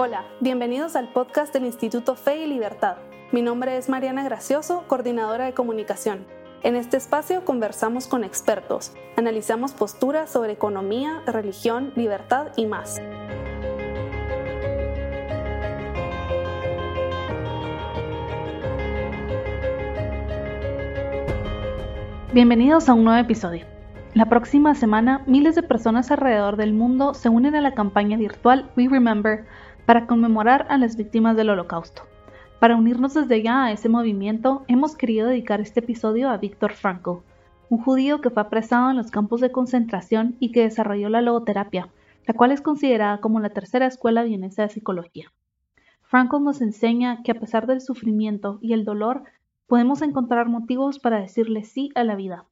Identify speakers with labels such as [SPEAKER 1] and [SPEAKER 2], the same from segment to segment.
[SPEAKER 1] Hola, bienvenidos al podcast del Instituto Fe y Libertad. Mi nombre es Mariana Gracioso, coordinadora de comunicación. En este espacio conversamos con expertos, analizamos posturas sobre economía, religión, libertad y más. Bienvenidos a un nuevo episodio. La próxima semana, miles de personas alrededor del mundo se unen a la campaña virtual We Remember para conmemorar a las víctimas del Holocausto. Para unirnos desde ya a ese movimiento, hemos querido dedicar este episodio a Viktor Frankl, un judío que fue apresado en los campos de concentración y que desarrolló la logoterapia, la cual es considerada como la tercera escuela vienesa de psicología. Frankl nos enseña que a pesar del sufrimiento y el dolor, podemos encontrar motivos para decirle sí a la vida.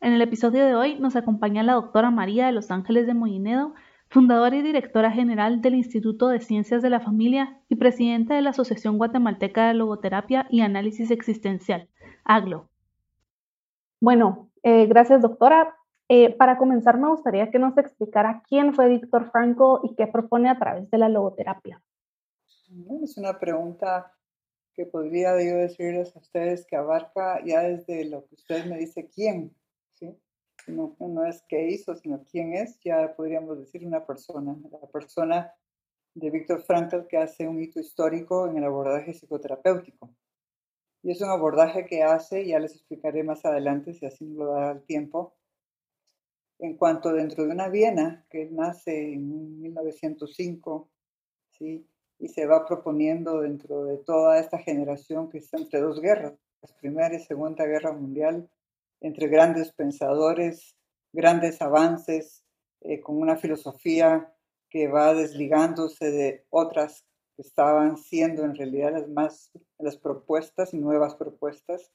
[SPEAKER 1] En el episodio de hoy nos acompaña la doctora María de Los Ángeles de Moinedo, fundadora y directora general del Instituto de Ciencias de la Familia y presidenta de la Asociación Guatemalteca de Logoterapia y Análisis Existencial, AGLO. Bueno, eh, gracias doctora. Eh, para comenzar, me gustaría que nos explicara quién fue Víctor Franco y qué propone a través de la logoterapia.
[SPEAKER 2] Es una pregunta que podría yo decirles a ustedes que abarca ya desde lo que usted me dice quién. No, es qué hizo, sino quién es, ya podríamos decir una persona, la persona de Víctor Frankl que hace un hito histórico en el abordaje psicoterapéutico. Y es un abordaje que hace, ya les explicaré más adelante si así lo da el tiempo, en cuanto dentro de una Viena que nace en 1905, ¿sí? y se va proponiendo dentro de toda esta generación que está entre dos guerras, la Primera y Segunda Guerra Mundial, entre grandes pensadores, grandes avances, eh, con una filosofía que va desligándose de otras que estaban siendo en realidad las más las propuestas y nuevas propuestas.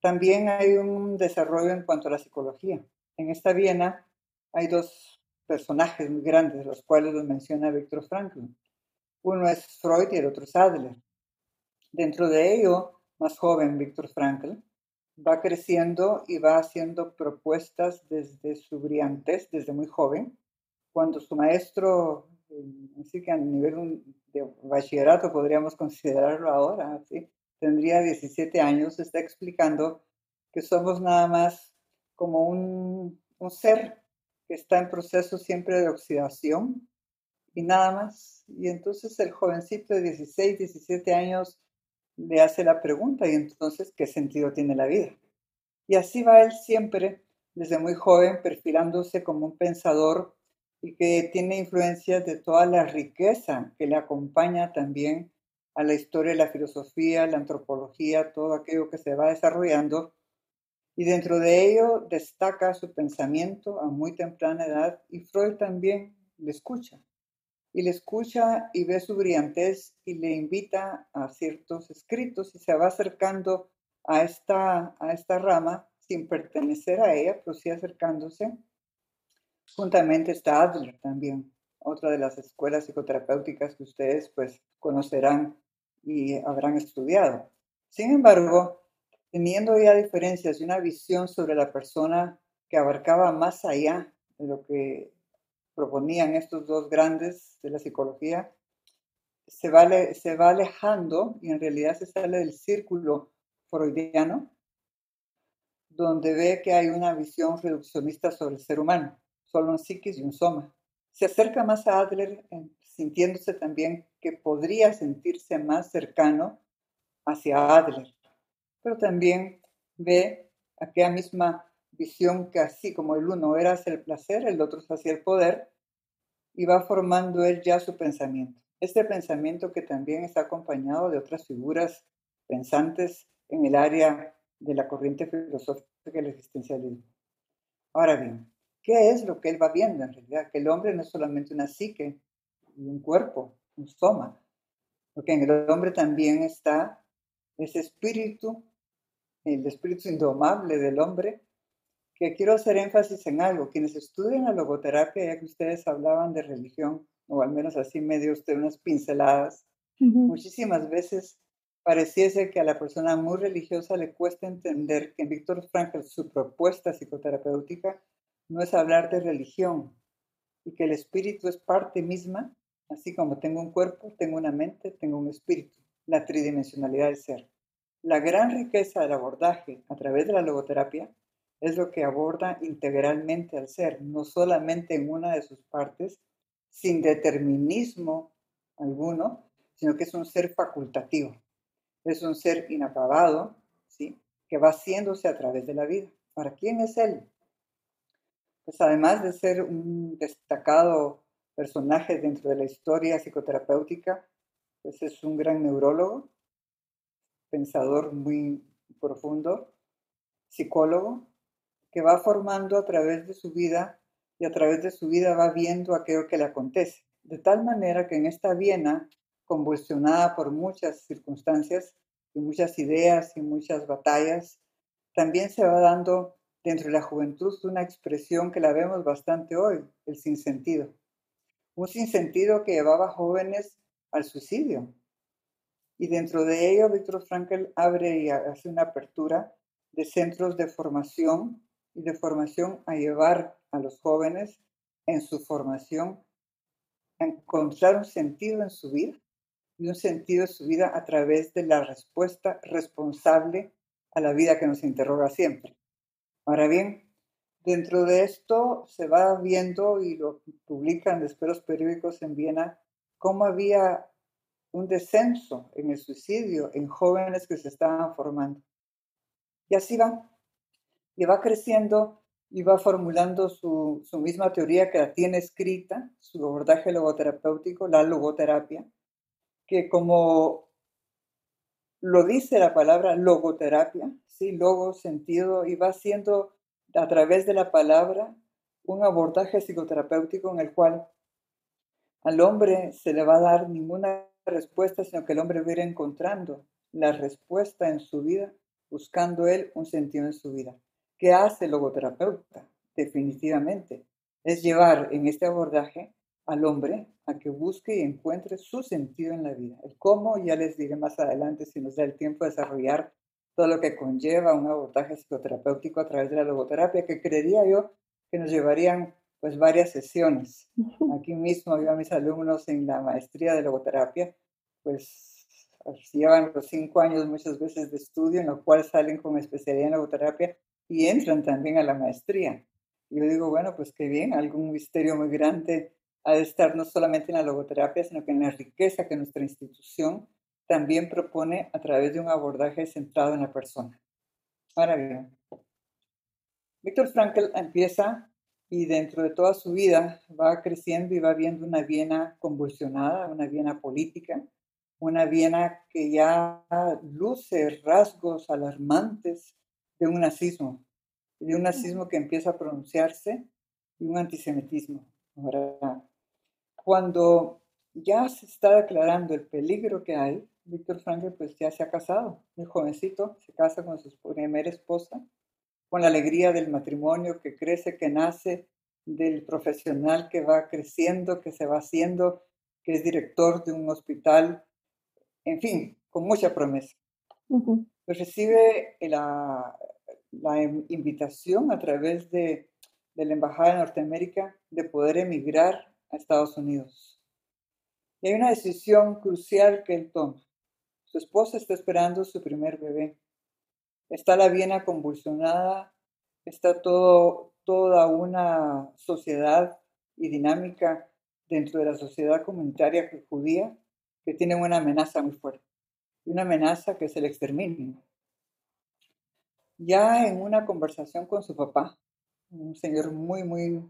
[SPEAKER 2] También hay un desarrollo en cuanto a la psicología. En esta Viena hay dos personajes muy grandes, los cuales los menciona Víctor Frankl. Uno es Freud y el otro es Adler. Dentro de ello, más joven Víctor Frankl, va creciendo y va haciendo propuestas desde su brillantez, desde muy joven, cuando su maestro, así que a nivel de bachillerato podríamos considerarlo ahora, tendría 17 años, está explicando que somos nada más como un, un ser que está en proceso siempre de oxidación y nada más. Y entonces el jovencito de 16, 17 años le hace la pregunta y entonces, ¿qué sentido tiene la vida? Y así va él siempre, desde muy joven, perfilándose como un pensador y que tiene influencias de toda la riqueza que le acompaña también a la historia la filosofía, la antropología, todo aquello que se va desarrollando. Y dentro de ello destaca su pensamiento a muy temprana edad y Freud también le escucha. Y le escucha y ve su brillantez y le invita a ciertos escritos y se va acercando a esta, a esta rama sin pertenecer a ella, pero sí acercándose. Juntamente está Adler también, otra de las escuelas psicoterapéuticas que ustedes pues conocerán y habrán estudiado. Sin embargo, teniendo ya diferencias y una visión sobre la persona que abarcaba más allá de lo que proponían estos dos grandes de la psicología, se va, se va alejando y en realidad se sale del círculo freudiano, donde ve que hay una visión reduccionista sobre el ser humano, solo un psiquis y un soma. Se acerca más a Adler sintiéndose también que podría sentirse más cercano hacia Adler, pero también ve aquella misma visión que así como el uno era hacia el placer, el otro hacia el poder, y va formando él ya su pensamiento. Este pensamiento que también está acompañado de otras figuras pensantes en el área de la corriente filosófica del existencialismo. Ahora bien, ¿qué es lo que él va viendo en realidad? Que el hombre no es solamente una psique y un cuerpo, un soma, porque en el hombre también está ese espíritu, el espíritu indomable del hombre, que quiero hacer énfasis en algo. Quienes estudian la logoterapia, ya que ustedes hablaban de religión, o al menos así medio usted unas pinceladas, muchísimas veces pareciese que a la persona muy religiosa le cuesta entender que en Víctor Frankl su propuesta psicoterapéutica no es hablar de religión y que el espíritu es parte misma Así como tengo un cuerpo, tengo una mente, tengo un espíritu, la tridimensionalidad del ser. La gran riqueza del abordaje a través de la logoterapia es lo que aborda integralmente al ser, no solamente en una de sus partes, sin determinismo alguno, sino que es un ser facultativo, es un ser inacabado, ¿sí? que va haciéndose a través de la vida. ¿Para quién es él? Pues además de ser un destacado personaje dentro de la historia psicoterapéutica, pues es un gran neurólogo, pensador muy profundo, psicólogo, que va formando a través de su vida y a través de su vida va viendo aquello que le acontece. De tal manera que en esta Viena, convulsionada por muchas circunstancias y muchas ideas y muchas batallas, también se va dando dentro de la juventud una expresión que la vemos bastante hoy, el sinsentido. Un sinsentido que llevaba jóvenes al suicidio. Y dentro de ello, Víctor Frankl abre y hace una apertura de centros de formación y de formación a llevar a los jóvenes en su formación a encontrar un sentido en su vida y un sentido en su vida a través de la respuesta responsable a la vida que nos interroga siempre. Ahora bien, dentro de esto se va viendo y lo publican después los periódicos en Viena, cómo había un descenso en el suicidio en jóvenes que se estaban formando. Y así va y va creciendo y va formulando su, misma teoría que la tiene escrita, su abordaje logoterapéutico, la logoterapia, que como lo dice la palabra logoterapia, sí, logo, sentido, y va siendo a través de la palabra un abordaje psicoterapéutico en el cual al hombre se le va a dar ninguna respuesta, sino que el hombre va a ir encontrando la respuesta en su vida, buscando él un sentido en su vida. ¿Qué hace el logoterapeuta? Definitivamente. Es llevar en este abordaje al hombre a que busque y encuentre su sentido en la vida. El cómo, ya les diré más adelante si nos da el tiempo de desarrollar todo lo que conlleva un abordaje psicoterapéutico a través de la logoterapia, que creería yo que nos llevarían pues varias sesiones. Aquí mismo yo a mis alumnos en la maestría de logoterapia, pues llevan los cinco años muchas veces de estudio, en lo cual salen con especialidad en logoterapia y entran también a la maestría. Yo digo, bueno, pues qué bien, algún misterio muy grande ha de estar no solamente en la logoterapia, sino que en la riqueza que nuestra institución también propone a través de un abordaje centrado en la persona. Ahora bien, Víctor Frankl empieza y dentro de toda su vida va creciendo y va viendo una Viena convulsionada, una Viena política, una Viena que ya luce rasgos alarmantes de un nazismo, de un nazismo que empieza a pronunciarse y un antisemitismo. Ahora, cuando ya se está declarando el peligro que hay, Víctor Frankl pues ya se ha casado, muy jovencito, se casa con su primera esposa, con la alegría del matrimonio que crece, que nace, del profesional que va creciendo, que se va haciendo, que es director de un hospital, en fin, con mucha promesa. Pues recibe la, la invitación a través de, la Embajada de Norteamérica de poder emigrar a Estados Unidos. Y hay una decisión crucial que él toma. Su esposa está esperando su primer bebé. Está la Viena convulsionada, está todo, toda una sociedad y dinámica dentro de la sociedad comunitaria judía que tiene una amenaza muy fuerte. Una amenaza que es el exterminio ya en una conversación con su papá, un señor muy, muy,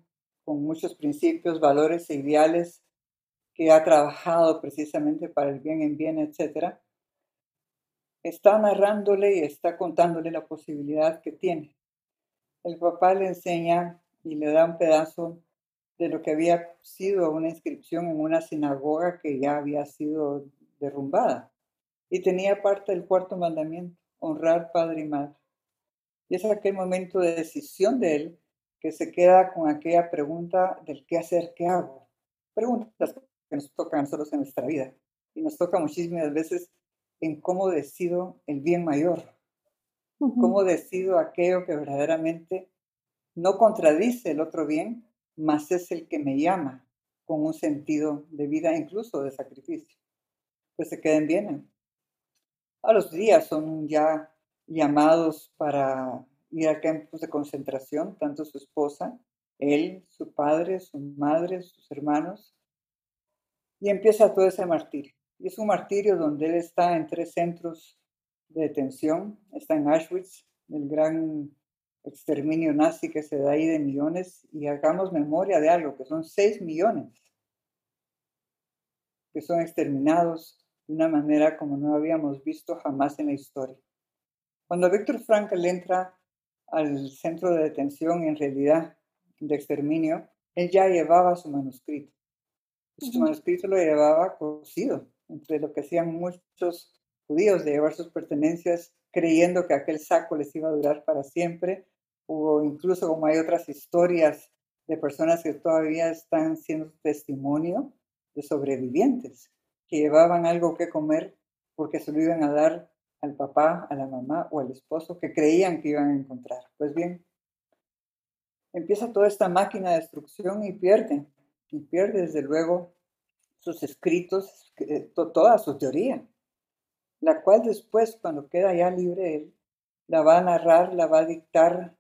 [SPEAKER 2] con muchos principios, valores e ideales, que ha trabajado precisamente para el bien en bien, etc., está narrándole y está contándole la posibilidad que tiene. El papá le enseña y le da un pedazo de lo que había sido una inscripción en una sinagoga que ya había sido derrumbada. Y tenía parte del cuarto mandamiento, honrar padre y madre. Y es aquel momento de decisión de él que se queda con aquella pregunta del qué hacer, qué hago. Preguntas que nos tocan a nosotros en nuestra vida. Y nos toca muchísimas veces en cómo decido el bien mayor. Cómo decido aquello que verdaderamente no contradice el otro bien, más es el que me llama con un sentido de vida, incluso de sacrificio. Pues se queden bien. A los días son ya llamados para ir a campos de concentración, tanto su esposa, él, su padre, su madre, sus hermanos, y empieza todo ese martirio. Y es un martirio donde él está en tres centros de detención, está en Auschwitz, el gran exterminio nazi que se da ahí de millones, y hagamos memoria de algo, que son seis millones que son exterminados de una manera como no habíamos visto jamás en la historia. Cuando Víctor Frankl entra al centro de detención, en realidad de exterminio, él ya llevaba su manuscrito. Su manuscrito lo llevaba cosido, entre lo que hacían muchos judíos de llevar sus pertenencias creyendo que aquel saco les iba a durar para siempre, o incluso como hay otras historias de personas que todavía están siendo testimonio de sobrevivientes, que llevaban algo que comer porque se lo iban a dar al papá, a la mamá o al esposo que creían que iban a encontrar. Pues bien, empieza toda esta máquina de destrucción y pierde, y pierde desde luego sus escritos, toda su teoría, la cual después, cuando queda ya libre él, la va a narrar, la va a dictar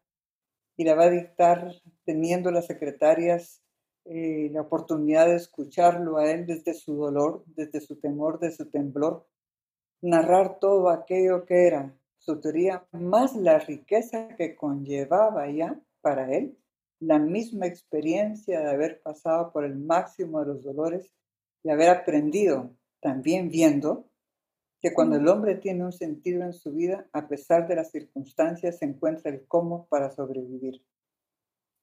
[SPEAKER 2] y la va a dictar teniendo las secretarias eh, la oportunidad de escucharlo a él desde su dolor, desde su temor, desde su temblor, narrar todo aquello que era su teoría, más la riqueza que conllevaba ya para él, la misma experiencia de haber pasado por el máximo de los dolores y haber aprendido, también viendo, que cuando el hombre tiene un sentido en su vida, a pesar de las circunstancias, se encuentra el cómo para sobrevivir.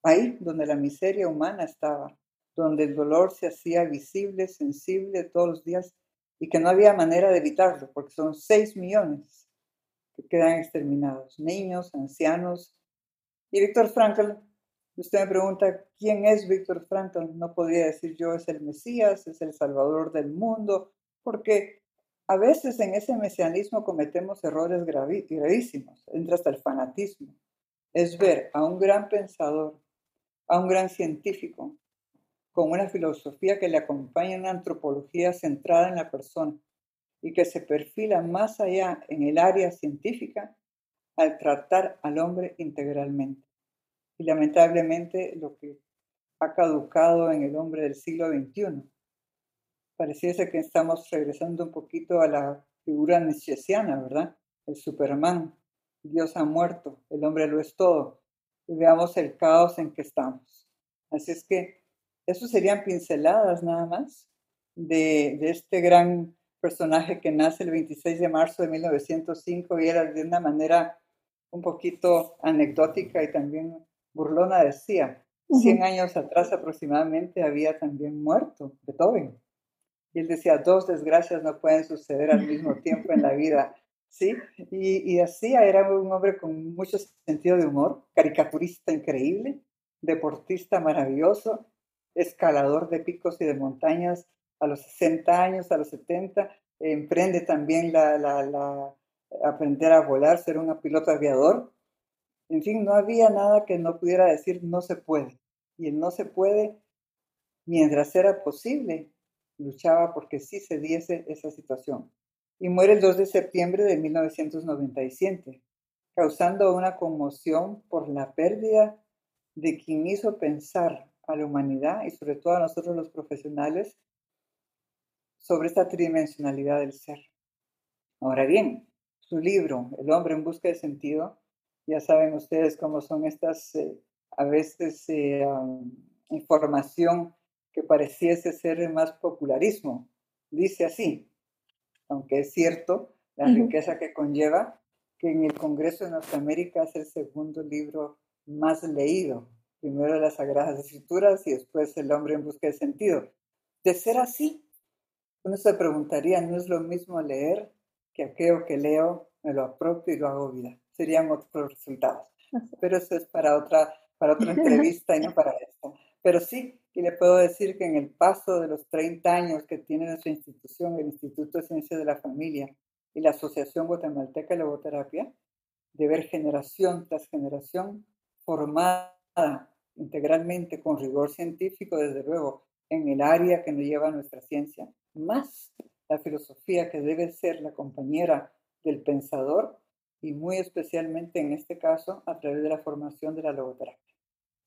[SPEAKER 2] Ahí donde la miseria humana estaba, donde el dolor se hacía visible, sensible todos los días y que no había manera de evitarlo, porque son seis millones que quedan exterminados, niños, ancianos. Y Víctor Frankl, usted me pregunta, ¿quién es Víctor Frankl? No podría decir yo es el Mesías, es el Salvador del mundo, porque a veces en ese mesianismo cometemos errores gravísimos, entra hasta el fanatismo. Es ver a un gran pensador, a un gran científico, con una filosofía que le acompaña una antropología centrada en la persona y que se perfila más allá en el área científica al tratar al hombre integralmente. Y lamentablemente lo que ha caducado en el hombre del siglo XXI. Pareciese que estamos regresando un poquito a la figura nietzscheana, ¿verdad? El Superman, Dios ha muerto, el hombre lo es todo. Y veamos el caos en que estamos. Así es que eso serían pinceladas nada más de, este gran personaje que nace el 26 de marzo de 1905 y era de una manera un poquito anecdótica y también burlona, decía, 100 años atrás aproximadamente había también muerto Beethoven. Y él decía, dos desgracias no pueden suceder al mismo tiempo en la vida. ¿Sí? Y, y así era un hombre con mucho sentido de humor, caricaturista increíble, deportista maravilloso, escalador de picos y de montañas a los 60 años, a los 70, emprende también la, aprender a volar, ser un piloto aviador. En fin, no había nada que no pudiera decir no se puede. Y el no se puede, mientras era posible, luchaba porque sí se diese esa situación. Y muere el 2 de septiembre de 1997, causando una conmoción por la pérdida de quien hizo pensar a la humanidad y sobre todo a nosotros los profesionales sobre esta tridimensionalidad del ser. Ahora bien, su libro, El hombre en busca de sentido, ya saben ustedes cómo son estas, eh, a veces, eh, información que pareciese ser más popularismo. Dice así, aunque es cierto la riqueza que conlleva, que en el Congreso de Norteamérica es el segundo libro más leído primero las Sagradas Escrituras y después el hombre en busca de sentido. De ser así, uno se preguntaría, ¿no es lo mismo leer que aquello que leo me lo apropio y lo hago vida? Serían otros resultados. Pero eso es para otra, para otra entrevista y no para esta. Pero sí, y le puedo decir que en el paso de los 30 años que tiene nuestra institución, el Instituto de Ciencias de la Familia y la Asociación Guatemalteca de Logoterapia, de ver generación tras generación formada integralmente con rigor científico, desde luego, en el área que nos lleva a nuestra ciencia, más la filosofía que debe ser la compañera del pensador y muy especialmente en este caso a través de la formación de la logoterapia.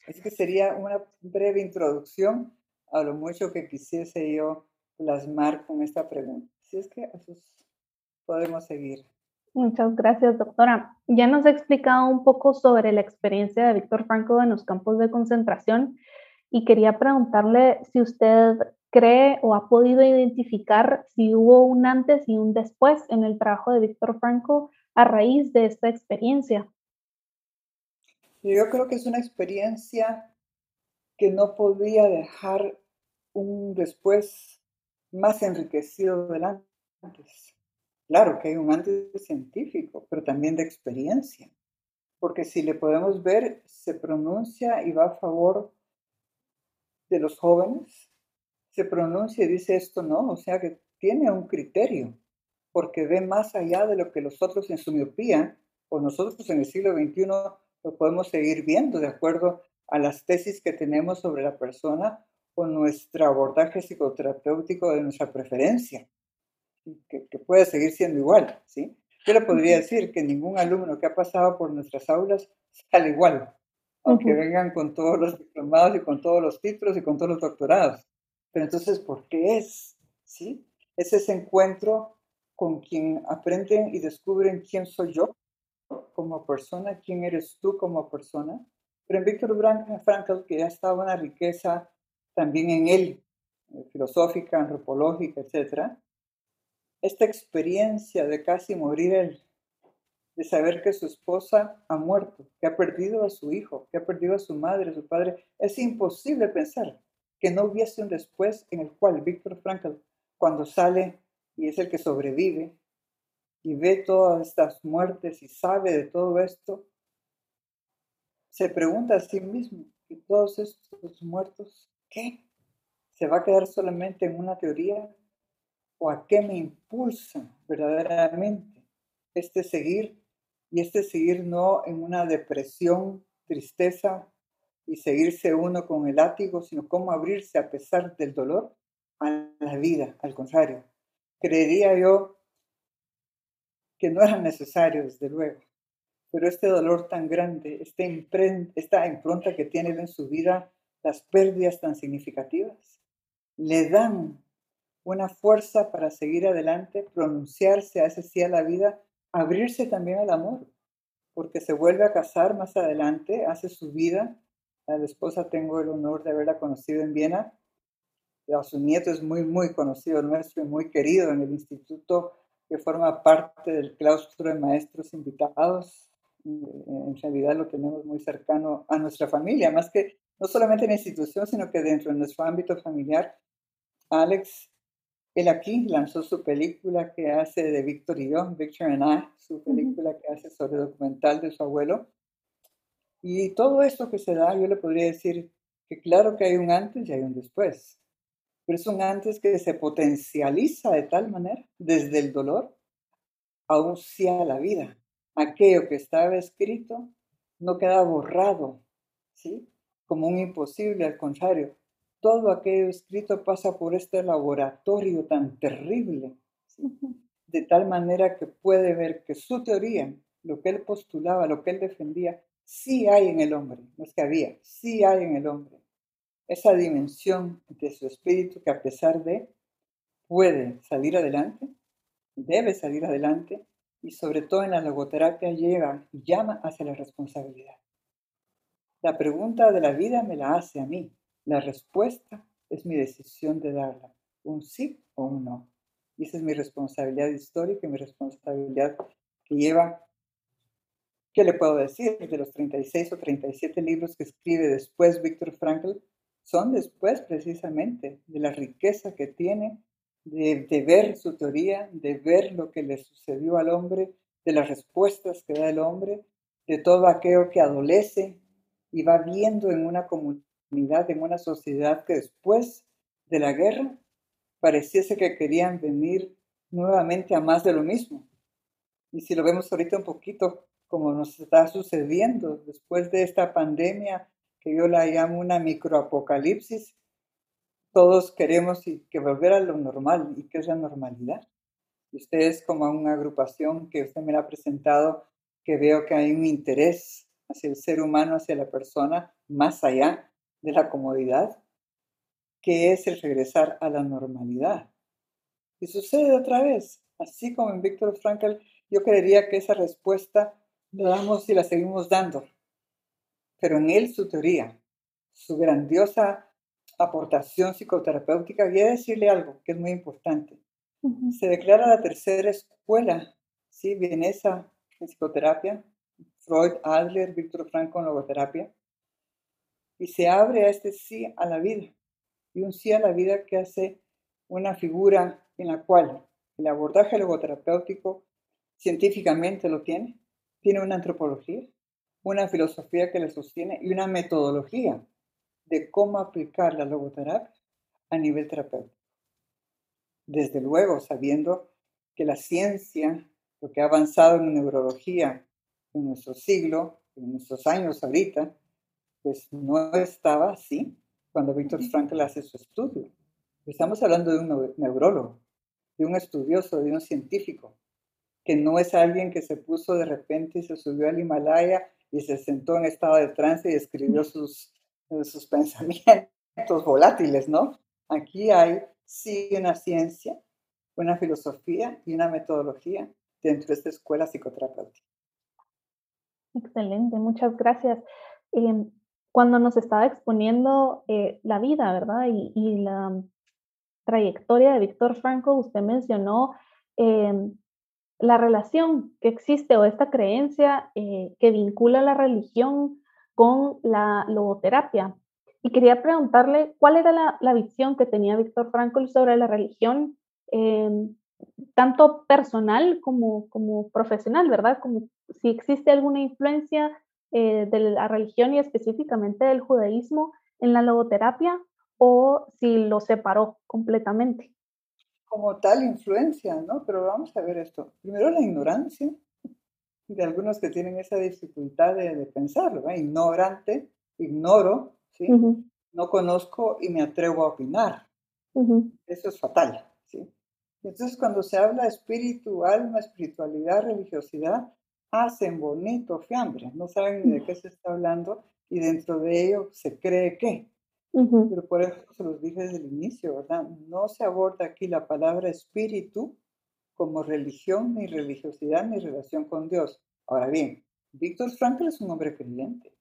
[SPEAKER 2] Así que sería una breve introducción a lo mucho que quisiese yo plasmar con esta pregunta. Si es que podemos seguir.
[SPEAKER 1] Muchas gracias, doctora. Ya nos ha explicado un poco sobre la experiencia de Víctor Franco en los campos de concentración y quería preguntarle si usted cree o ha podido identificar si hubo un antes y un después en el trabajo de Víctor Franco a raíz de esta experiencia.
[SPEAKER 2] Yo creo que es una experiencia que no podía dejar un después más enriquecido del antes. Claro que hay un antes científico, pero también de experiencia, porque si le podemos ver, se pronuncia y va a favor de los jóvenes, se pronuncia y dice esto no, o sea que tiene un criterio, porque ve más allá de lo que los otros en su miopía, o nosotros en el siglo XXI lo podemos seguir viendo de acuerdo a las tesis que tenemos sobre la persona o nuestro abordaje psicoterapéutico de nuestra preferencia, que, que puede seguir siendo igual, ¿sí? Yo le podría decir que ningún alumno que ha pasado por nuestras aulas sale igual, aunque vengan con todos los diplomados y con todos los títulos y con todos los doctorados. Pero entonces, ¿por qué es? ¿Sí? Es ese encuentro con quien aprenden y descubren quién soy yo como persona, quién eres tú como persona. Pero en Víctor Frankl, que ya estaba una riqueza también en él, eh, filosófica, antropológica, etc., esta experiencia de casi morir él, de saber que su esposa ha muerto, que ha perdido a su hijo, que ha perdido a su madre, a su padre, es imposible pensar que no hubiese un después en el cual Víctor Frankl, cuando sale y es el que sobrevive y ve todas estas muertes y sabe de todo esto, se pregunta a sí mismo, ¿y todos estos muertos qué? ¿Se va a quedar solamente en una teoría? ¿O a qué me impulsa verdaderamente este seguir? Y este seguir no en una depresión, tristeza, y seguirse uno con el látigo, sino cómo abrirse a pesar del dolor a la vida, al contrario. Creería yo que no era necesario, desde luego, pero este dolor tan grande, este esta impronta que tiene en su vida, las pérdidas tan significativas, le dan una fuerza para seguir adelante, pronunciarse a ese sí a la vida, abrirse también al amor, porque se vuelve a casar más adelante, hace su vida la esposa tengo el honor de haberla conocido en Viena. A su nieto es muy, muy conocido nuestro y muy querido en el instituto que forma parte del claustro de maestros invitados. En realidad lo tenemos muy cercano a nuestra familia, más que no solamente en la institución, sino que dentro de nuestro ámbito familiar. Alex, él aquí lanzó su película que hace de Víctor y yo, Victor and I, su película que hace sobre documental de su abuelo. Y todo esto que se da, yo le podría decir que claro que hay un antes y hay un después, pero es un antes que se potencializa de tal manera, desde el dolor, aún sea la vida. Aquello que estaba escrito no queda borrado, ¿sí? Como un imposible, al contrario, todo aquello escrito pasa por este laboratorio tan terrible, de tal manera que puede ver que su teoría, lo que él postulaba, lo que él defendía, sí hay en el hombre, no es que había, sí hay en el hombre. Esa dimensión de su espíritu que a pesar de puede salir adelante, debe salir adelante y sobre todo en la logoterapia lleva y llama hacia la responsabilidad. La pregunta de la vida me la hace a mí, la respuesta es mi decisión de darla, un sí o un no. Y esa es mi responsabilidad histórica mi responsabilidad que lleva ¿Qué le puedo decir? De los 36 o 37 libros que escribe después Víctor Frankl, son después precisamente de la riqueza que tiene de, de, ver su teoría, de ver lo que le sucedió al hombre, de las respuestas que da el hombre, de todo aquello que adolece y va viendo en una comunidad, en una sociedad que después de la guerra pareciese que querían venir nuevamente a más de lo mismo. Y si lo vemos ahorita un poquito como nos está sucediendo después de esta pandemia, que yo la llamo una microapocalipsis, todos queremos que volver a lo normal. ¿Y qué es la normalidad? Ustedes como una agrupación que usted me ha presentado, que veo que hay un interés hacia el ser humano, hacia la persona, más allá de la comodidad, que es el regresar a la normalidad. Y sucede otra vez, así como en Víctor Frankl, yo creería que esa respuesta la damos y la seguimos dando. Pero en él su teoría, su grandiosa aportación psicoterapéutica, voy a decirle algo que es muy importante. Se declara la tercera escuela, ¿sí? vienesa en psicoterapia, Freud, Adler, Víctor Franco en logoterapia, y se abre a este sí a la vida, y un sí a la vida que hace una figura en la cual el abordaje logoterapéutico científicamente lo tiene, tiene una antropología, una filosofía que le sostiene y una metodología de cómo aplicar la logoterapia a nivel terapéutico. Desde luego, sabiendo que la ciencia, lo que ha avanzado en neurología en nuestro siglo, en nuestros años ahorita, pues no estaba así cuando Víctor Frankl hace su estudio. Estamos hablando de un neurólogo, de un estudioso, de un científico, que no es alguien que se puso de repente y se subió al Himalaya y se sentó en estado de trance y escribió sus, sus pensamientos volátiles, ¿no? Aquí hay sí una ciencia, una filosofía y una metodología dentro de esta escuela psicoterapéutica.
[SPEAKER 1] Excelente, muchas gracias. Em, cuando nos estaba exponiendo eh, la vida, ¿verdad? Y, la trayectoria de Víctor Franco, usted mencionó em, la relación que existe o esta creencia eh, que vincula la religión con la logoterapia. Y quería preguntarle cuál era la, visión que tenía Víctor Frankl sobre la religión, em, tanto personal como, como profesional, ¿verdad? Como si existe alguna influencia eh, de la religión y específicamente del judaísmo en la logoterapia o si lo separó completamente.
[SPEAKER 2] Como tal influencia, ¿no? Pero vamos a ver esto. Primero la ignorancia de algunos que tienen esa dificultad de, de pensarlo, ¿verdad? Ignorante, ignoro, ¿sí? No conozco y me atrevo a opinar. Eso es fatal, ¿sí? Entonces, cuando se habla de espíritu, alma, espiritualidad, religiosidad, hacen bonito fiambre, no saben ni de qué se está hablando y dentro de ello se cree que. Pero por eso se los dije desde el inicio, ¿verdad? No se aborda aquí la palabra espíritu como religión, ni religiosidad, ni relación con Dios. Ahora bien, Víctor Frankl es un hombre creyente,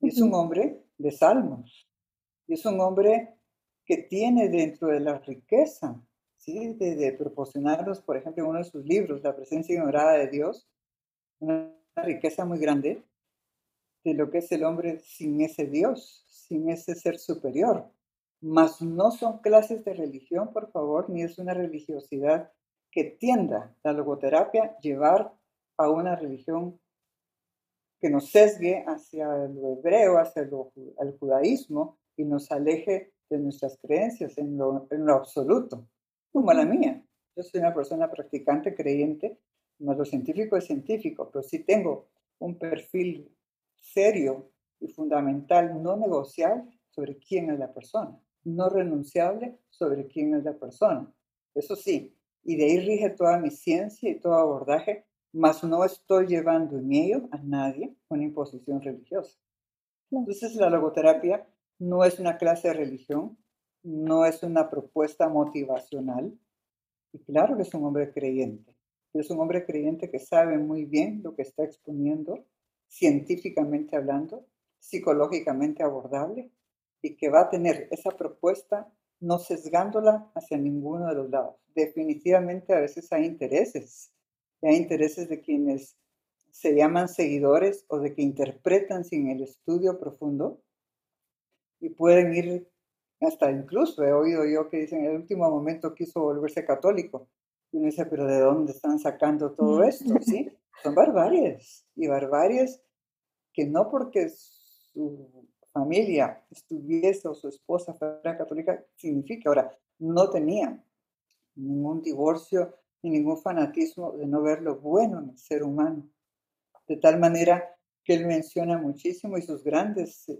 [SPEAKER 2] es un hombre de salmos, es un hombre que tiene dentro de la riqueza, ¿sí? de, proporcionarnos, por ejemplo, en uno de sus libros, La presencia ignorada de Dios, una riqueza muy grande de lo que es el hombre sin ese Dios, sin ese ser superior. Mas no son clases de religión, por favor, ni es una religiosidad que tienda la logoterapia llevar a una religión que nos sesgue hacia lo hebreo, hacia el judaísmo y nos aleje de nuestras creencias en lo, en lo absoluto, como la mía. Yo soy una persona practicante, creyente, más lo científico es científico, pero sí tengo un perfil serio y fundamental, no negociable, sobre quién es la persona, no renunciable sobre quién es la persona. Eso sí, y de ahí rige toda mi ciencia y todo abordaje, mas no estoy llevando en ello a nadie una imposición religiosa. Entonces la logoterapia no es una clase de religión, no es una propuesta motivacional, y claro que es un hombre creyente es un hombre creyente que sabe muy bien lo que está exponiendo, científicamente hablando, psicológicamente abordable, y que va a tener esa propuesta no sesgándola hacia ninguno de los lados. Definitivamente a veces hay intereses, hay intereses de quienes se llaman seguidores o de que interpretan sin el estudio profundo y pueden ir hasta incluso, he oído yo que dicen en el último momento quiso volverse católico y uno dice, pero ¿de dónde están sacando todo esto? ¿Sí? Son barbarias. Y barbarias que no porque su familia estuviese o su esposa fuera católica, significa. Ahora, no tenía ningún divorcio ni ningún fanatismo de no ver lo bueno en el ser humano. De tal manera que él menciona muchísimo y sus grandes eh,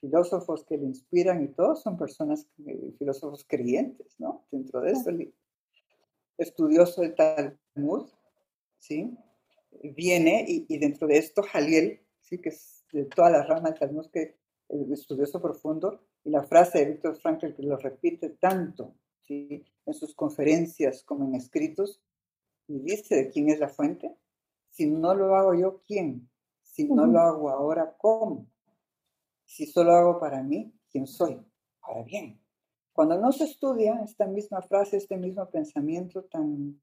[SPEAKER 2] filósofos que le inspiran y todos son personas, eh, filósofos creyentes, ¿no? Dentro de eso, el estudioso del Talmud, ¿sí? Viene y, dentro de esto Jaliel, ¿sí? Que es de toda la rama del Talmud, que el estudioso profundo, y la frase de Víctor Frankl que lo repite tanto, ¿sí? En sus conferencias como en escritos, y dice de quién es la fuente. Si no lo hago yo, ¿quién? Si no lo hago ahora, ¿cómo? Si solo hago para mí, ¿quién soy? Ahora bien, cuando no se estudia esta misma frase, este mismo pensamiento tan,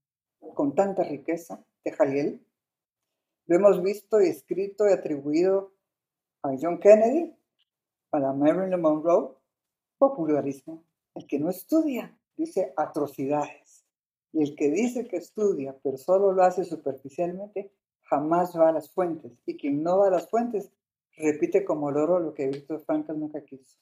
[SPEAKER 2] con tanta riqueza de Jaliel, lo hemos visto y escrito y atribuido a John Kennedy, a la Marilyn Monroe, popularismo. El que no estudia dice atrocidades. Y el que dice que estudia, pero solo lo hace superficialmente, jamás va a las fuentes. Y quien no va a las fuentes repite como loro lo que Víctor Frankl nunca quiso.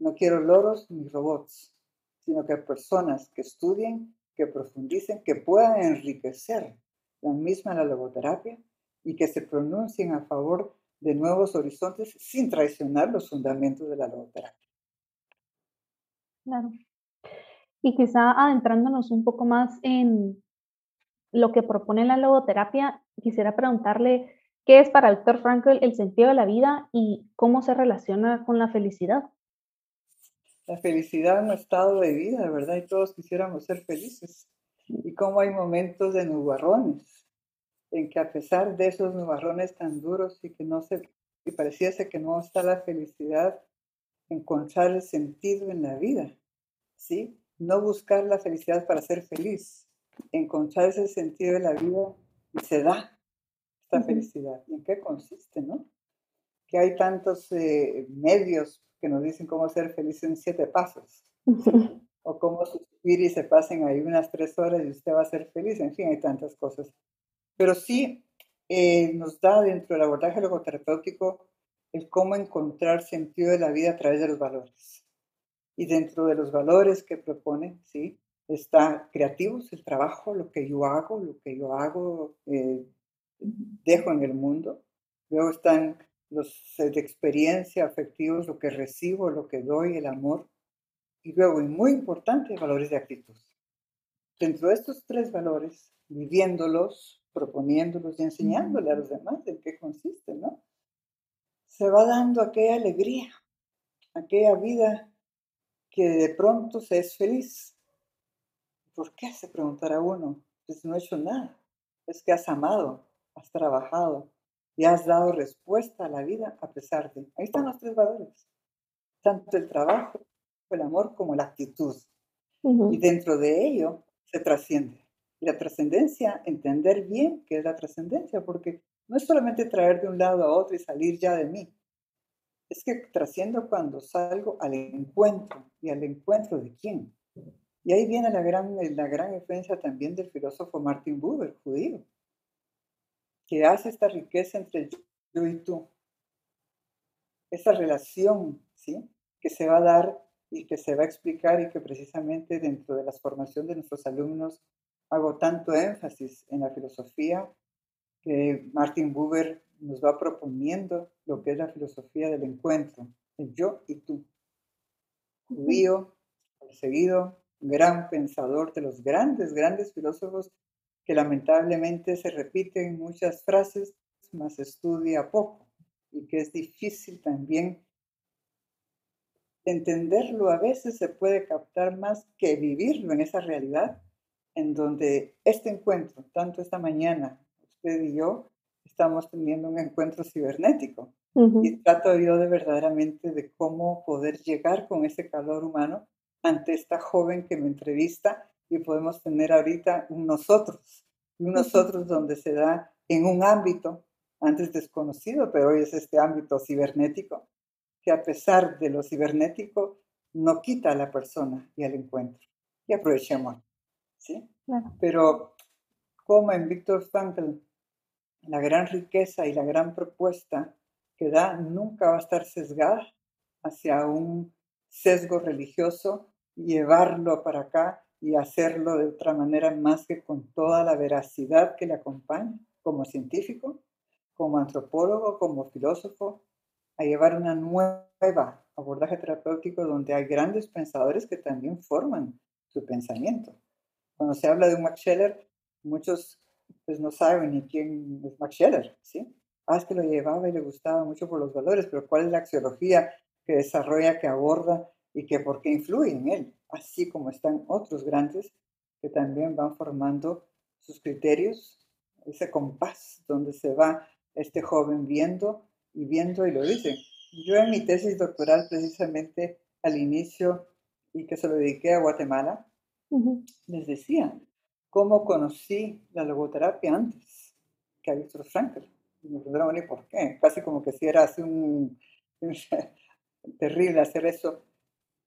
[SPEAKER 2] No quiero loros ni robots, sino que personas que estudien, que profundicen, que puedan enriquecer la misma la logoterapia y que se pronuncien a favor de nuevos horizontes sin traicionar los fundamentos de la logoterapia.
[SPEAKER 1] Claro. Y quizá adentrándonos un poco más en lo que propone la logoterapia, quisiera preguntarle qué es para el doctor Frankl el sentido de la vida y cómo se relaciona con la felicidad.
[SPEAKER 2] La felicidad es un estado de vida, ¿verdad? Y todos quisiéramos ser felices. Y cómo hay momentos de nubarrones, en que a pesar de esos nubarrones tan duros y que no se, y pareciese que no está la felicidad, encontrar el sentido en la vida, ¿sí? No buscar la felicidad para ser feliz, encontrar ese sentido de la vida y se da esta felicidad. ¿Y en qué consiste, no? Que hay tantos eh, medios que nos dicen cómo ser feliz en siete pasos. o cómo suspir y se pasen ahí unas tres horas y usted va a ser feliz. En fin, hay tantas cosas. Pero sí eh, nos da dentro del abordaje logoterapéutico el cómo encontrar sentido de la vida a través de los valores. Y dentro de los valores que propone, ¿sí? está creativos, el trabajo, lo que yo hago, lo que yo hago, eh, dejo en el mundo. Luego están los de experiencia, afectivos, lo que recibo, lo que doy, el amor. Y luego, y muy importante, valores de actitud. Dentro de estos tres valores, viviéndolos, proponiéndolos y enseñándole a los demás en qué consiste, ¿no? Se va dando aquella alegría, aquella vida que de pronto se es feliz, ¿Por qué? Se preguntará uno. Pues no he hecho nada. Es que has amado, has trabajado y has dado respuesta a la vida a pesar de. Ahí están los tres valores. Tanto el trabajo, el amor como la actitud. Y dentro de ello se trasciende. Y la trascendencia, entender bien qué es la trascendencia, porque no es solamente traer de un lado a otro y salir ya de mí. Es que trasciendo cuando salgo al encuentro. ¿Y al encuentro de quién? Y ahí viene la gran, la gran influencia también del filósofo Martin Buber, judío, que hace esta riqueza entre yo y tú. Esa relación, ¿sí? Que se va a dar y que se va a explicar y que precisamente dentro de la formación de nuestros alumnos hago tanto énfasis en la filosofía que Martin Buber nos va proponiendo lo que es la filosofía del encuentro, el yo y tú. Judío, perseguido, gran pensador, de los grandes, grandes filósofos que lamentablemente se repiten muchas frases, más estudia poco y que es difícil también entenderlo. A veces se puede captar más que vivirlo en esa realidad en donde este encuentro, tanto esta mañana, usted y yo, estamos teniendo un encuentro cibernético. Y trato yo de verdaderamente de cómo poder llegar con ese calor humano ante esta joven que me entrevista y podemos tener ahorita un nosotros, un nosotros donde se da en un ámbito antes desconocido, pero hoy es este ámbito cibernético, que a pesar de lo cibernético no quita a la persona y al encuentro. Y aprovechemos, ¿sí? Pero como en Víctor Frankl, la gran riqueza y la gran propuesta que da nunca va a estar sesgada hacia un sesgo religioso llevarlo para acá y hacerlo de otra manera más que con toda la veracidad que le acompaña como científico, como antropólogo, como filósofo, a llevar una nueva abordaje terapéutico donde hay grandes pensadores que también forman su pensamiento. Cuando se habla de un Max Scheller, muchos pues no saben ni quién es Max Scheller, ¿sí? Ah, es que lo llevaba y le gustaba mucho por los valores, pero ¿cuál es la axiología que desarrolla, que aborda y que por qué influye en él? Así como están otros grandes que también van formando sus criterios, ese compás donde se va este joven viendo y viendo y lo dice. Yo en mi tesis doctoral precisamente al inicio y que se lo dediqué a Guatemala, les decía cómo conocí la logoterapia antes que a Víctor Frankl. Y me preguntaron ni por qué, casi como que si era así un, terrible hacer eso.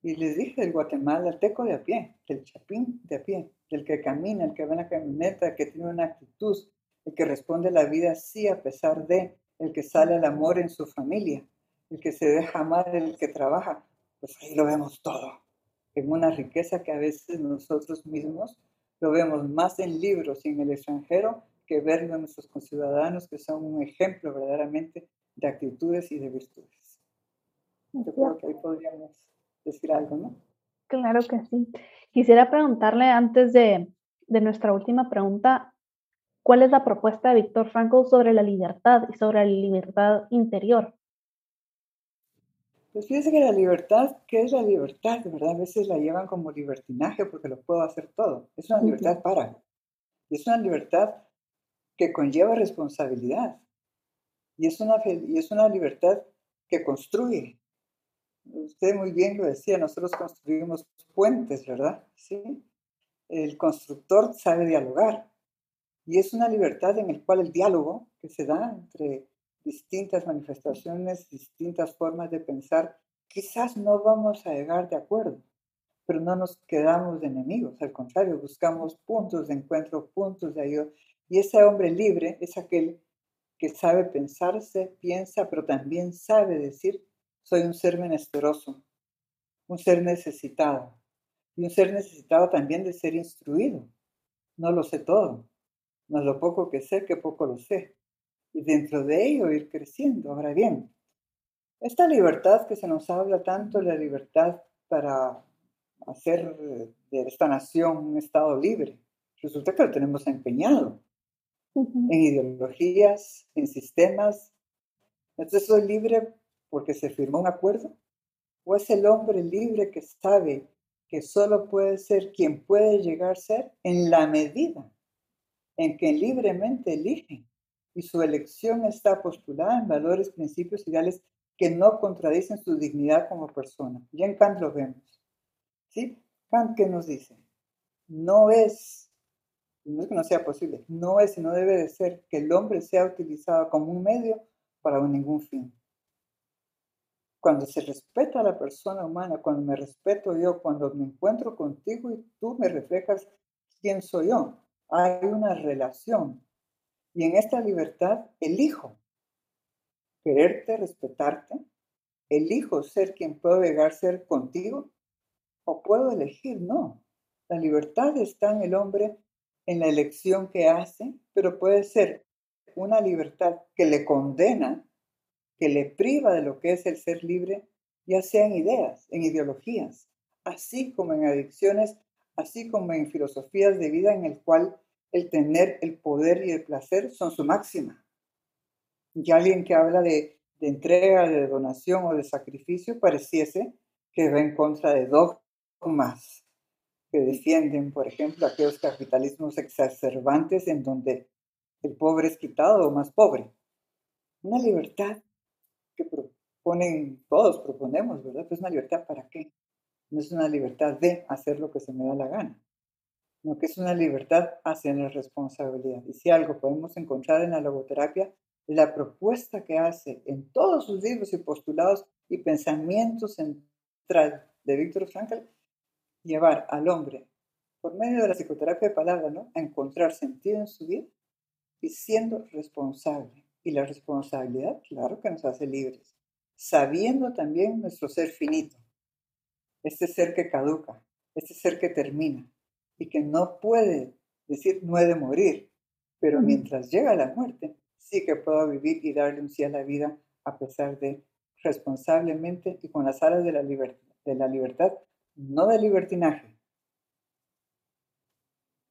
[SPEAKER 2] Y les dije del Guatemala, el teco de a pie, del chapín de a pie, del que camina, el que va en la camioneta, el que tiene una actitud, el que responde a la vida sí a pesar de, el que sale al amor en su familia, el que se deja amar, el que trabaja. Pues ahí lo vemos todo en una riqueza que a veces nosotros mismos lo vemos más en libros y en el extranjero que verlo en nuestros conciudadanos, que son un ejemplo verdaderamente de actitudes y de virtudes. Yo creo que ahí podríamos decir algo, ¿no?
[SPEAKER 1] Claro que sí. Quisiera preguntarle antes de, de nuestra última pregunta, ¿cuál es la propuesta de Víctor Frankl sobre la libertad y sobre la libertad interior?
[SPEAKER 2] Pues fíjese que la libertad, ¿qué es la libertad? De verdad, a veces la llevan como libertinaje porque lo puedo hacer todo. Es una libertad para. Y es una libertad que conlleva responsabilidad. Y es una, y es una libertad que construye. Usted muy bien lo decía, nosotros construimos puentes, ¿verdad? Sí. El constructor sabe dialogar. Y es una libertad en la cual el diálogo que se da entre distintas manifestaciones, distintas formas de pensar, quizás no vamos a llegar de acuerdo, pero no nos quedamos enemigos, al contrario, buscamos puntos de encuentro, puntos de ayuda. Y ese hombre libre es aquel que sabe pensarse, piensa, pero también sabe decir, soy un ser menesteroso, un ser necesitado, y un ser necesitado también de ser instruido. No lo sé todo, más lo poco que sé, que poco lo sé y dentro de ello ir creciendo. Ahora bien, esta libertad que se nos habla tanto, la libertad para hacer de esta nación un Estado libre, resulta que lo tenemos empeñado en ideologías, en sistemas. Entonces, ¿soy libre porque se firmó un acuerdo? ¿O es el hombre libre que sabe que solo puede ser quien puede llegar a ser en la medida en que libremente elige y su elección está postulada en valores, principios, ideales que no contradicen su dignidad como persona. Ya en Kant lo vemos. ¿Sí? Kant, ¿qué nos dice? No es, no es que no sea posible, no es y no debe de ser que el hombre sea utilizado como un medio para ningún fin. Cuando se respeta a la persona humana, cuando me respeto yo, cuando me encuentro contigo y tú me reflejas quién soy yo, hay una relación y en esta libertad elijo quererte, respetarte, elijo ser quien puedo llegar a ser contigo o puedo elegir no. La libertad está en el hombre en la elección que hace, pero puede ser una libertad que le condena, que le priva de lo que es el ser libre, ya sea en ideas, en ideologías, así como en adicciones, así como en filosofías de vida en el cual el tener el poder y el placer son su máxima. Y alguien que habla de, entrega, de donación o de sacrificio pareciese que va en contra de dogmas que defienden, por ejemplo, aquellos capitalismos exacerbantes en donde el pobre es quitado o más pobre. Una libertad proponen, todos proponemos, ¿verdad? Pues una libertad para qué? No es una libertad de hacer lo que se me da la gana sino que es una libertad hacia la responsabilidad. Y si algo podemos encontrar en la logoterapia, la propuesta que hace en todos sus libros y postulados y pensamientos central de Víctor Frankl, llevar al hombre, por medio de la psicoterapia de palabra, ¿no? a encontrar sentido en su vida y siendo responsable. Y la responsabilidad, claro que nos hace libres, sabiendo también nuestro ser finito, este ser que caduca, este ser que termina, y que no puede decir no he de morir, pero mientras llega la muerte, sí que puedo vivir y darle un sí a la vida a pesar de responsablemente y con las alas de la, de la libertad, no de libertinaje.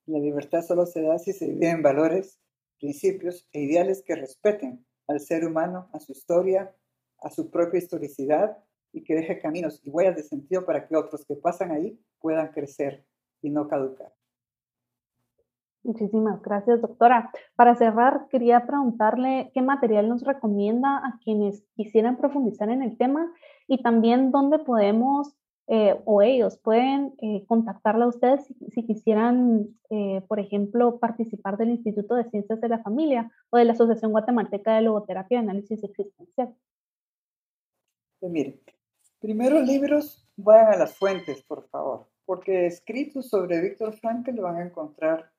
[SPEAKER 2] La libertad solo se da si se vive en valores, principios e ideales que respeten al ser humano, a su historia, a su propia historicidad y que deje caminos y huellas de sentido para que otros que pasan ahí puedan crecer y no caducar.
[SPEAKER 1] Muchísimas gracias, doctora. Para cerrar, quería preguntarle qué material nos recomienda a quienes quisieran profundizar en el tema y también dónde podemos eh, o ellos pueden eh, contactarla a ustedes si, quisieran, eh, por ejemplo, participar del Instituto de Ciencias de la Familia o de la Asociación Guatemalteca de Logoterapia y Análisis Existencial.
[SPEAKER 2] Pues mire, primero libros, vayan a las fuentes, por favor, porque escritos sobre Víctor Frankl lo van a encontrar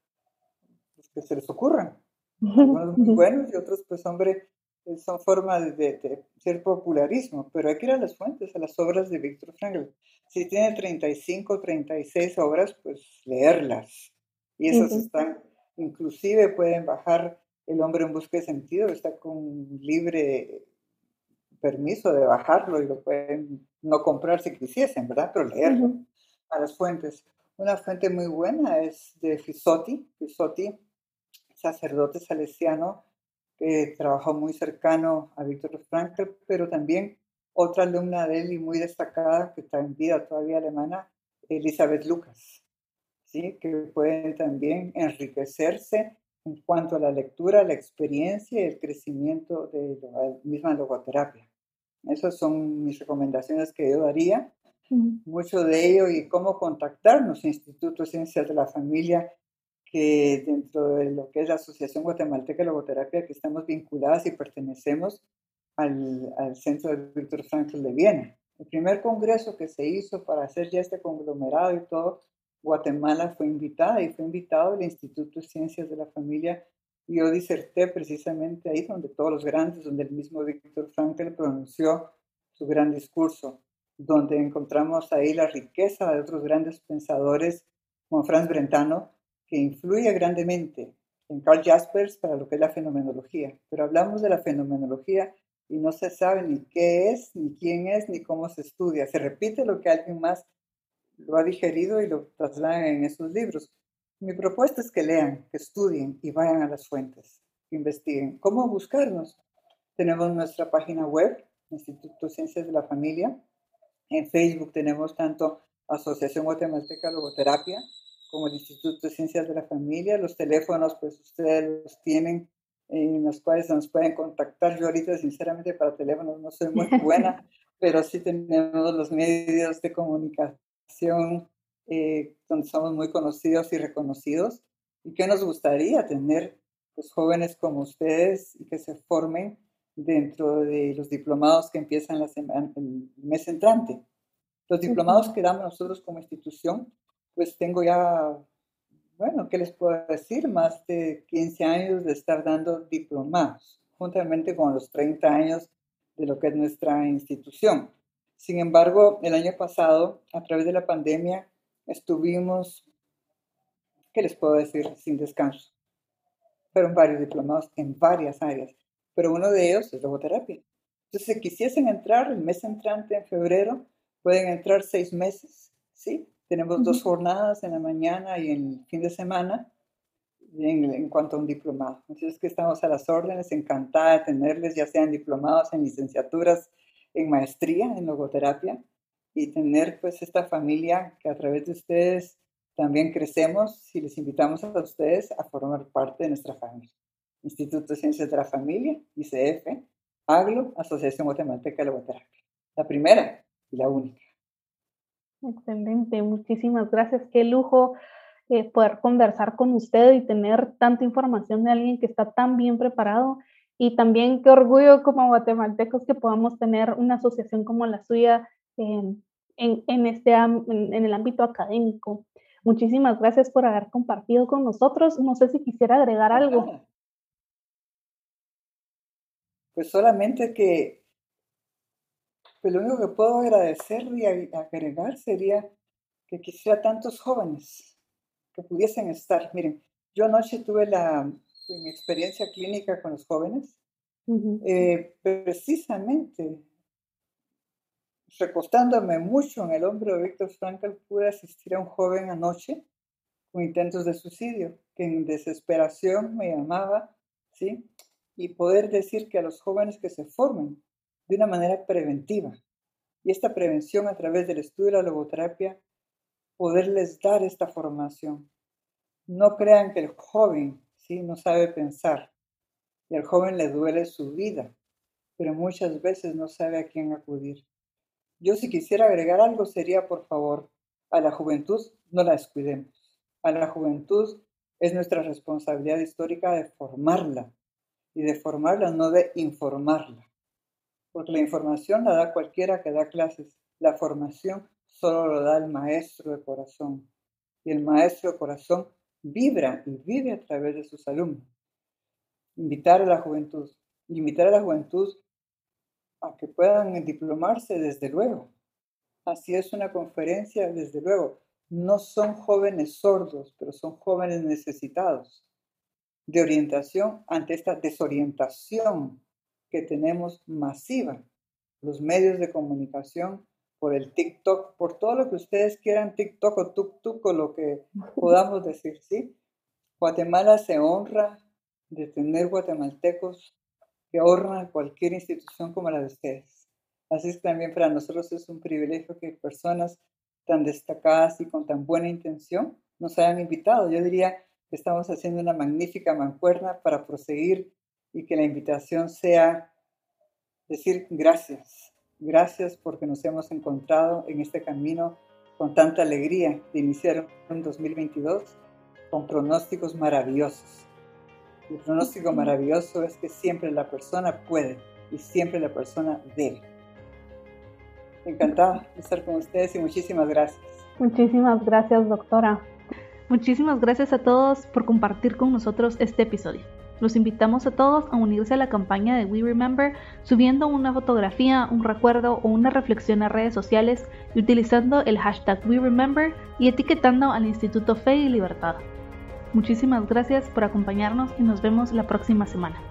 [SPEAKER 2] que se les ocurran. Algunos muy buenos y otros, pues, hombre, eh, son formas de, ser popularismo, pero hay que ir a las fuentes, a las obras de Víctor Frankl. Si tiene 35, 36 obras, pues leerlas. Y esas están, inclusive pueden bajar El hombre en busca de sentido, está con libre permiso de bajarlo y lo pueden no comprar si quisiesen, ¿verdad? Pero leerlo a las fuentes. Una fuente muy buena es de Fisotti. Fisotti sacerdote salesiano que trabajó muy cercano a Víctor Frankl, pero también otra alumna de él y muy destacada, que está en vida todavía alemana, Elizabeth Lucas, ¿sí? que pueden también enriquecerse en cuanto a la lectura, la experiencia y el crecimiento de la misma logoterapia. Esas son mis recomendaciones que yo daría. Mucho de ello y cómo contactarnos, Instituto de Ciencias de la Familia, que dentro de lo que es la Asociación Guatemalteca de Logoterapia, que estamos vinculadas y pertenecemos al, al Centro de Víctor Frankl de Viena. El primer congreso que se hizo para hacer ya este conglomerado y todo, Guatemala fue invitada y fue invitado el Instituto de Ciencias de la Familia yo diserté precisamente ahí donde todos los grandes, donde el mismo Víctor Frankl pronunció su gran discurso, donde encontramos ahí la riqueza de otros grandes pensadores como Franz Brentano, que influye grandemente en Carl Jaspers para lo que es la fenomenología. Pero hablamos de la fenomenología y no se sabe ni qué es, ni quién es, ni cómo se estudia. Se repite lo que alguien más lo ha digerido y lo traslada en esos libros. Mi propuesta es que lean, que estudien y vayan a las fuentes, que investiguen. ¿Cómo buscarnos? Tenemos nuestra página web, Instituto de Ciencias de la Familia. En Facebook tenemos tanto Asociación Guatemalteca Logoterapia, como el Instituto de Ciencias de la Familia. Los teléfonos, pues ustedes los tienen en los cuales nos pueden contactar. Yo ahorita, sinceramente, para teléfonos no soy muy buena, pero sí tenemos los medios de comunicación eh, donde somos muy conocidos y reconocidos. ¿Y qué nos gustaría tener pues, jóvenes como ustedes y que se formen dentro de los diplomados que empiezan la semana, el mes entrante? Los diplomados que damos nosotros como institución pues tengo ya, bueno, ¿qué les puedo decir? Más de 15 años de estar dando diplomados, juntamente con los 30 años de lo que es nuestra institución. Sin embargo, el año pasado, a través de la pandemia, estuvimos, ¿qué les puedo decir? Sin descanso. Fueron varios diplomados en varias áreas, pero uno de ellos es logoterapia. Entonces, si quisiesen entrar el mes entrante, en febrero, pueden entrar seis meses, ¿sí? Tenemos dos jornadas en la mañana y en el fin de semana en, cuanto a un diplomado. Entonces, que estamos a las órdenes, encantada de tenerles, ya sean diplomados en licenciaturas, en maestría, en logoterapia, y tener pues esta familia que a través de ustedes también crecemos y les invitamos a ustedes a formar parte de nuestra familia. Instituto de Ciencias de la Familia, ICF, AGLO, Asociación Guatemalteca de Logoterapia. La primera y la única.
[SPEAKER 1] Excelente, muchísimas gracias. Qué lujo eh, poder conversar con usted y tener tanta información de alguien que está tan bien preparado. Y también qué orgullo como guatemaltecos que podamos tener una asociación como la suya en, este, en, el ámbito académico. Muchísimas gracias por haber compartido con nosotros. No sé si quisiera agregar algo.
[SPEAKER 2] Pues solamente que pues lo único que puedo agradecer y agregar sería que quisiera tantos jóvenes que pudiesen estar. Miren, yo anoche tuve la, en mi experiencia clínica con los jóvenes, eh, precisamente recostándome mucho en el hombro de Víctor Frankl, pude asistir a un joven anoche con intentos de suicidio, que en desesperación me llamaba, ¿sí? Y poder decir que a los jóvenes que se formen de una manera preventiva, y esta prevención a través del estudio de la logoterapia, poderles dar esta formación. No crean que el joven ¿sí? no sabe pensar y al joven le duele su vida, pero muchas veces no sabe a quién acudir. Yo si quisiera agregar algo sería, por favor, a la juventud no la descuidemos. A la juventud es nuestra responsabilidad histórica de formarla y de formarla, no de informarla. Porque la información la da cualquiera que da clases. La formación solo lo da el maestro de corazón. Y el maestro de corazón vibra y vive a través de sus alumnos. Invitar a la juventud, invitar a la juventud a que puedan diplomarse desde luego. Así es una conferencia, desde luego. No son jóvenes sordos, pero son jóvenes necesitados de orientación ante esta desorientación que tenemos masiva. Los medios de comunicación, por el TikTok, por todo lo que ustedes quieran, TikTok o TukTuk o lo que podamos decir, ¿sí? Guatemala se honra de tener guatemaltecos que honran cualquier institución como la de ustedes. Así que también para nosotros es un privilegio que personas tan destacadas y con tan buena intención nos hayan invitado. Yo diría que estamos haciendo una magnífica mancuerna para proseguir y que la invitación sea decir gracias. Gracias porque nos hemos encontrado en este camino con tanta alegría de iniciar un 2022 con pronósticos maravillosos. El pronóstico maravilloso es que siempre la persona puede y siempre la persona debe. Encantada de estar con ustedes y muchísimas gracias.
[SPEAKER 1] Muchísimas gracias, doctora. Muchísimas gracias a todos por compartir con nosotros este episodio. Los invitamos a todos a unirse a la campaña de We Remember subiendo una fotografía, un recuerdo o una reflexión a redes sociales y utilizando el hashtag We Remember y etiquetando al Instituto Fe y Libertad. Muchísimas gracias por acompañarnos y nos vemos la próxima semana.